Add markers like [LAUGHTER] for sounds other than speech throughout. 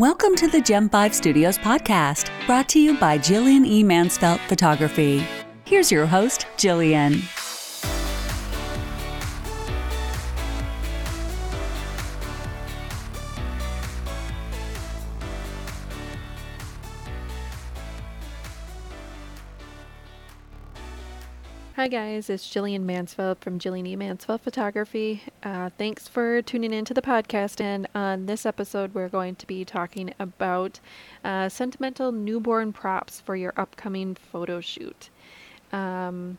Welcome to the Gem 5 Studios podcast, brought to you by Jillian E. Mansfeld Photography. Here's your host, Jillian. Hi guys, it's Jillian Mansfeld from Jillian E. Mansfeld Photography. Uh, thanks for tuning into the podcast. And on this episode, we're going to be talking about uh, sentimental newborn props for your upcoming photo shoot. Um,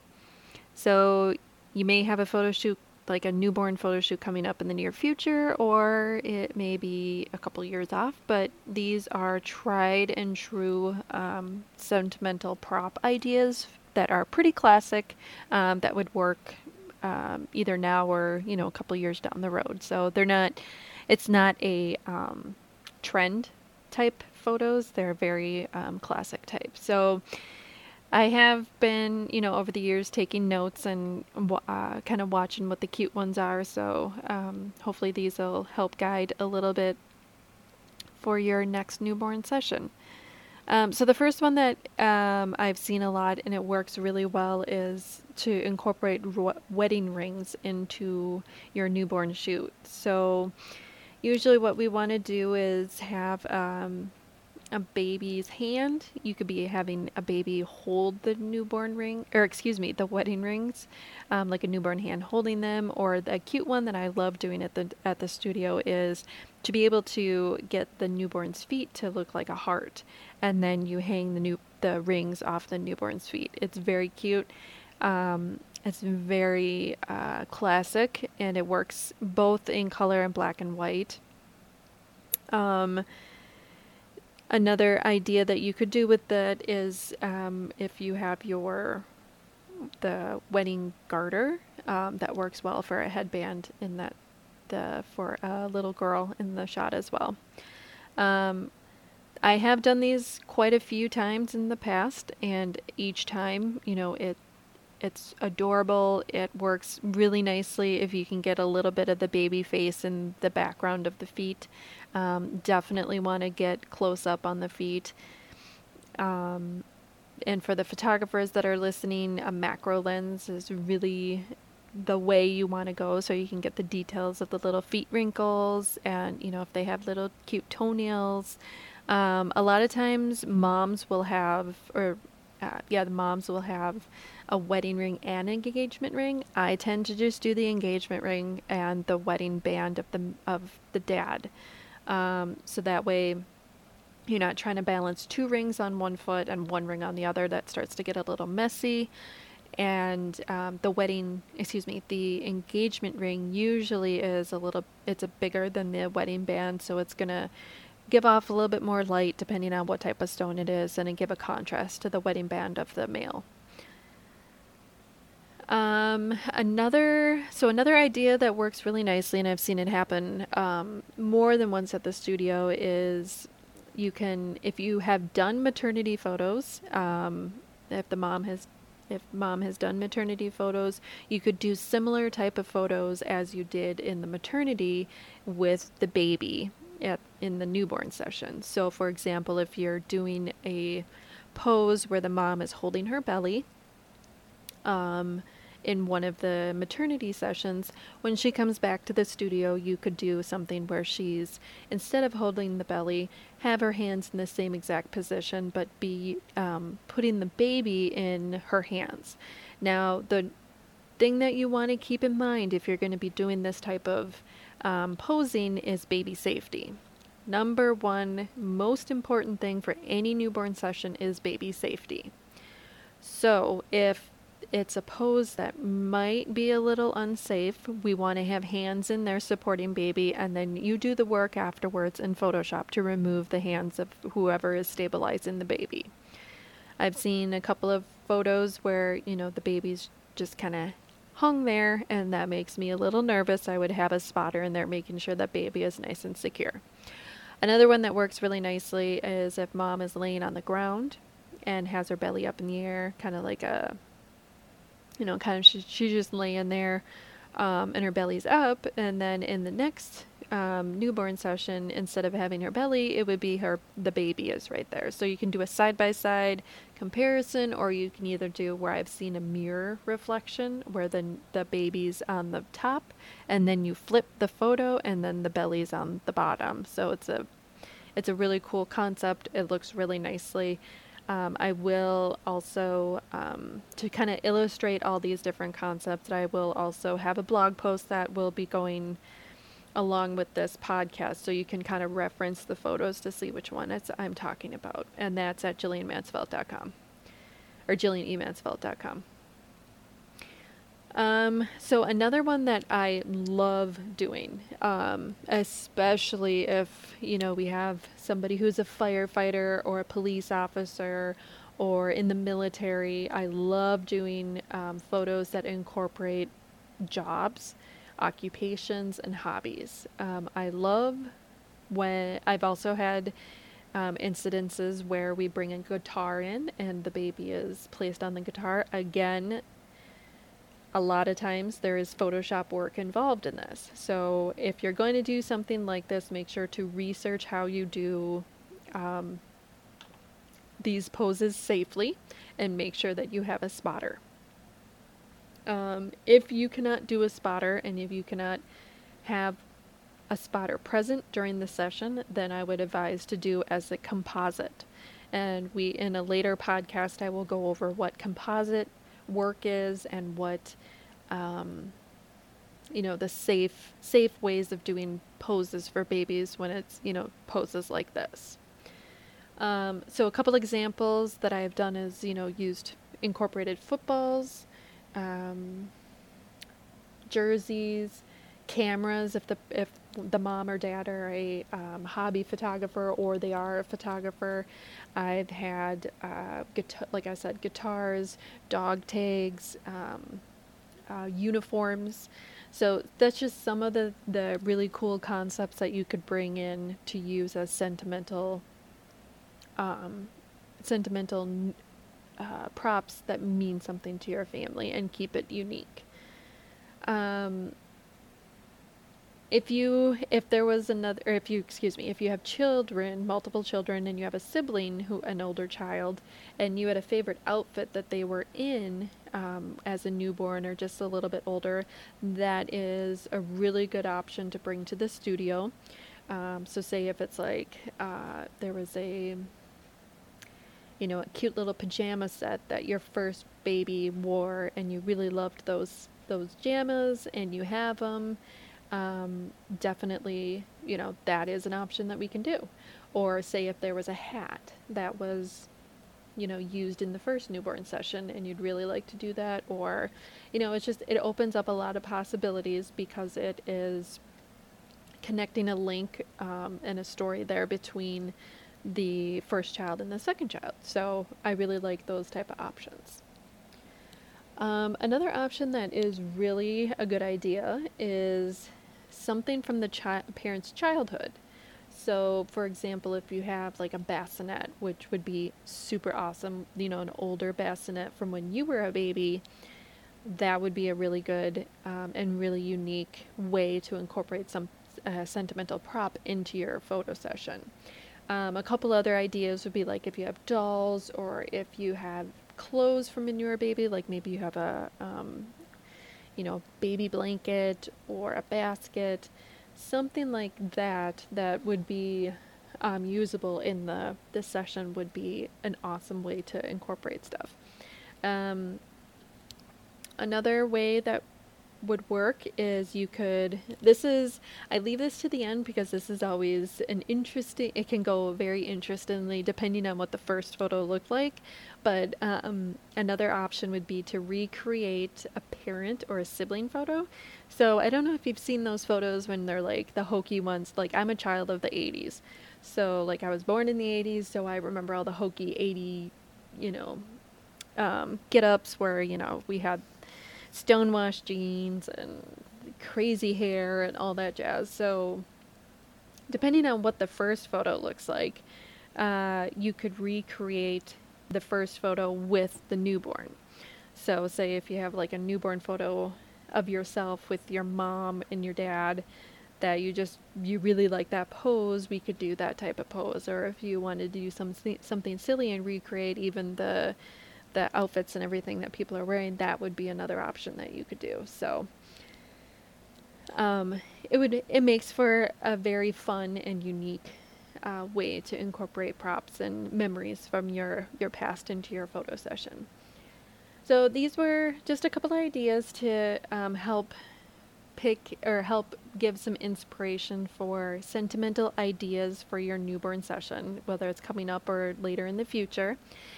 so you may have a photo shoot, like a newborn photo shoot coming up in the near future, or it may be a couple years off. But these are tried and true um, sentimental prop ideas that are pretty classic um, that would work um, either now or you know a couple years down the road. So they're not, it's not a um, trend type photos. They're very um, classic type. So I have been you know over the years taking notes and uh, kind of watching what the cute ones are. So um, hopefully these will help guide a little bit for your next newborn session. Um, so the first one that um, I've seen a lot and it works really well is to incorporate ro- wedding rings into your newborn shoot. So usually what we want to do is have um, a baby's hand. You could be having a baby hold the newborn ring, or excuse me, the wedding rings, um, like a newborn hand holding them. Or the cute one that I love doing at the at the studio is to be able to get the newborn's feet to look like a heart, and then you hang the new the rings off the newborn's feet. It's very cute. Um, it's very uh, classic, and it works both in color and black and white. Um, Another idea that you could do with that is um, if you have your the wedding garter um, that works well for a headband in that the for a little girl in the shot as well. Um, I have done these quite a few times in the past, and each time, you know, it it's adorable. It works really nicely if you can get a little bit of the baby face in the background of the feet. Um, definitely want to get close up on the feet. Um, and for the photographers that are listening, a macro lens is really the way you want to go so you can get the details of the little feet wrinkles and you know if they have little cute toenails um, a lot of times moms will have or uh, yeah the moms will have a wedding ring and engagement ring i tend to just do the engagement ring and the wedding band of the of the dad um, so that way, you're not trying to balance two rings on one foot and one ring on the other. That starts to get a little messy. And um, the wedding, excuse me, the engagement ring usually is a little, it's a bigger than the wedding band, so it's gonna give off a little bit more light depending on what type of stone it is, and give a contrast to the wedding band of the male. Um, another, so another idea that works really nicely, and I've seen it happen um, more than once at the studio, is you can, if you have done maternity photos, um, if the mom has if mom has done maternity photos, you could do similar type of photos as you did in the maternity with the baby at in the newborn session. So for example, if you're doing a pose where the mom is holding her belly, um, in one of the maternity sessions, when she comes back to the studio, you could do something where she's, instead of holding the belly, have her hands in the same exact position, but be um, putting the baby in her hands. Now, the thing that you want to keep in mind if you're going to be doing this type of um, posing is baby safety. Number one, most important thing for any newborn session is baby safety. So, if it's a pose that might be a little unsafe. We want to have hands in there supporting baby, and then you do the work afterwards in Photoshop to remove the hands of whoever is stabilizing the baby. I've seen a couple of photos where, you know, the baby's just kind of hung there, and that makes me a little nervous. I would have a spotter in there making sure that baby is nice and secure. Another one that works really nicely is if mom is laying on the ground and has her belly up in the air, kind of like a you know, kind of she, she's just laying there um, and her belly's up. And then in the next um, newborn session, instead of having her belly, it would be her the baby is right there. So you can do a side by side comparison, or you can either do where I've seen a mirror reflection, where the the baby's on the top, and then you flip the photo, and then the belly's on the bottom. So it's a it's a really cool concept. It looks really nicely. Um, I will also, um, to kind of illustrate all these different concepts, I will also have a blog post that will be going along with this podcast so you can kind of reference the photos to see which one I'm talking about. And that's at jillianmansfeld.com or jillianemansfeld.com. Um, so another one that I love doing, um, especially if you know we have somebody who's a firefighter or a police officer or in the military. I love doing um, photos that incorporate jobs, occupations, and hobbies. Um, I love when I've also had um, incidences where we bring a guitar in and the baby is placed on the guitar. Again, a lot of times there is Photoshop work involved in this. So if you're going to do something like this, make sure to research how you do um, these poses safely and make sure that you have a spotter. Um, if you cannot do a spotter and if you cannot have a spotter present during the session, then I would advise to do as a composite. And we, in a later podcast, I will go over what composite work is and what um, you know the safe safe ways of doing poses for babies when it's you know poses like this um, so a couple examples that i've done is you know used incorporated footballs um, jerseys cameras if the if the mom or dad are a um, hobby photographer or they are a photographer I've had, uh, guitar- like I said, guitars, dog tags, um, uh, uniforms. So that's just some of the, the really cool concepts that you could bring in to use as sentimental, um, sentimental uh, props that mean something to your family and keep it unique. Um, if you if there was another or if you excuse me if you have children multiple children and you have a sibling who an older child and you had a favorite outfit that they were in um, as a newborn or just a little bit older that is a really good option to bring to the studio um, so say if it's like uh, there was a you know a cute little pajama set that your first baby wore and you really loved those those pajamas and you have them um, definitely, you know, that is an option that we can do. Or say if there was a hat that was, you know, used in the first newborn session and you'd really like to do that. Or, you know, it's just, it opens up a lot of possibilities because it is connecting a link um, and a story there between the first child and the second child. So I really like those type of options. Um, another option that is really a good idea is something from the chi- parent's childhood. So, for example, if you have like a bassinet, which would be super awesome, you know, an older bassinet from when you were a baby, that would be a really good um, and really unique way to incorporate some uh, sentimental prop into your photo session. Um, a couple other ideas would be like if you have dolls or if you have clothes from a baby, like maybe you have a um, you know, baby blanket or a basket, something like that that would be um, usable in the this session would be an awesome way to incorporate stuff. Um, another way that would work is you could this is I leave this to the end because this is always an interesting it can go very interestingly depending on what the first photo looked like. But um, another option would be to recreate a parent or a sibling photo. So I don't know if you've seen those photos when they're like the hokey ones like I'm a child of the 80s so like I was born in the 80s so I remember all the hokey 80 you know um, get ups where you know we had stonewashed jeans and crazy hair and all that jazz. So, depending on what the first photo looks like, uh, you could recreate the first photo with the newborn. So, say if you have like a newborn photo of yourself with your mom and your dad, that you just you really like that pose, we could do that type of pose. Or if you wanted to do something something silly and recreate even the the outfits and everything that people are wearing, that would be another option that you could do. So um, it would it makes for a very fun and unique uh, way to incorporate props and memories from your your past into your photo session. So these were just a couple ideas to um, help pick or help give some inspiration for sentimental ideas for your newborn session, whether it's coming up or later in the future.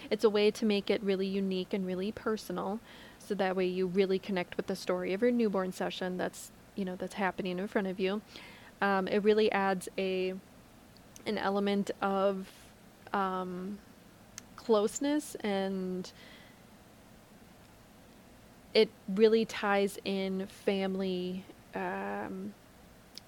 It's a way to make it really unique and really personal, so that way you really connect with the story of your newborn session that's you know that's happening in front of you. Um, it really adds a an element of um, closeness and it really ties in family um,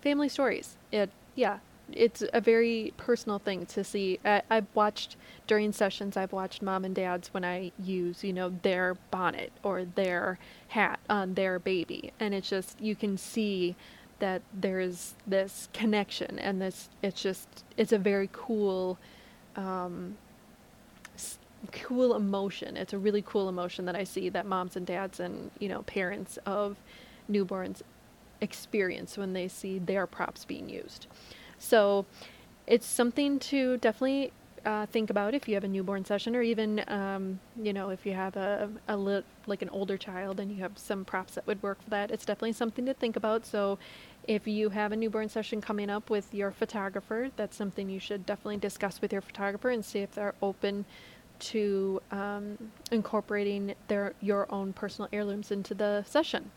family stories. It yeah, it's a very personal thing to see. I, I've watched during sessions. I've watched mom and dads when I use you know their bonnet or their hat on their baby, and it's just you can see that there's this connection and this it's just it's a very cool um, cool emotion. It's a really cool emotion that I see that moms and dads and you know parents of newborns experience when they see their props being used. So it's something to definitely uh, think about if you have a newborn session, or even um, you know if you have a, a li- like an older child and you have some props that would work for that. It's definitely something to think about. So if you have a newborn session coming up with your photographer, that's something you should definitely discuss with your photographer and see if they're open to um, incorporating their your own personal heirlooms into the session.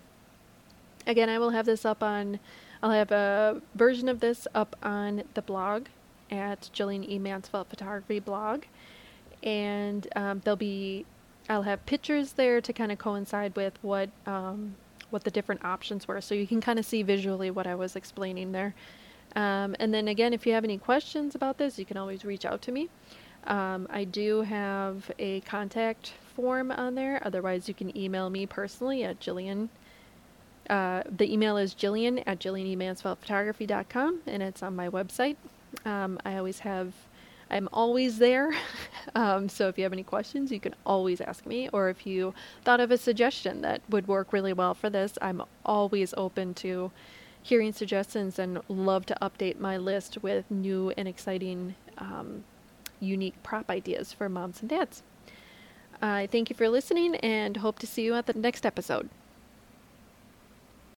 Again, I will have this up on. I'll have a version of this up on the blog at Jillian E. Mansfeld Photography blog, and um, there'll be. I'll have pictures there to kind of coincide with what um, what the different options were, so you can kind of see visually what I was explaining there. Um, and then again, if you have any questions about this, you can always reach out to me. Um, I do have a contact form on there. Otherwise, you can email me personally at Jillian. Uh, the email is Jillian at JillianEMansfeldPhotography.com, and it's on my website. Um, I always have, I'm always there. [LAUGHS] um, so if you have any questions, you can always ask me. Or if you thought of a suggestion that would work really well for this, I'm always open to hearing suggestions and love to update my list with new and exciting um, unique prop ideas for moms and dads. I uh, thank you for listening and hope to see you at the next episode.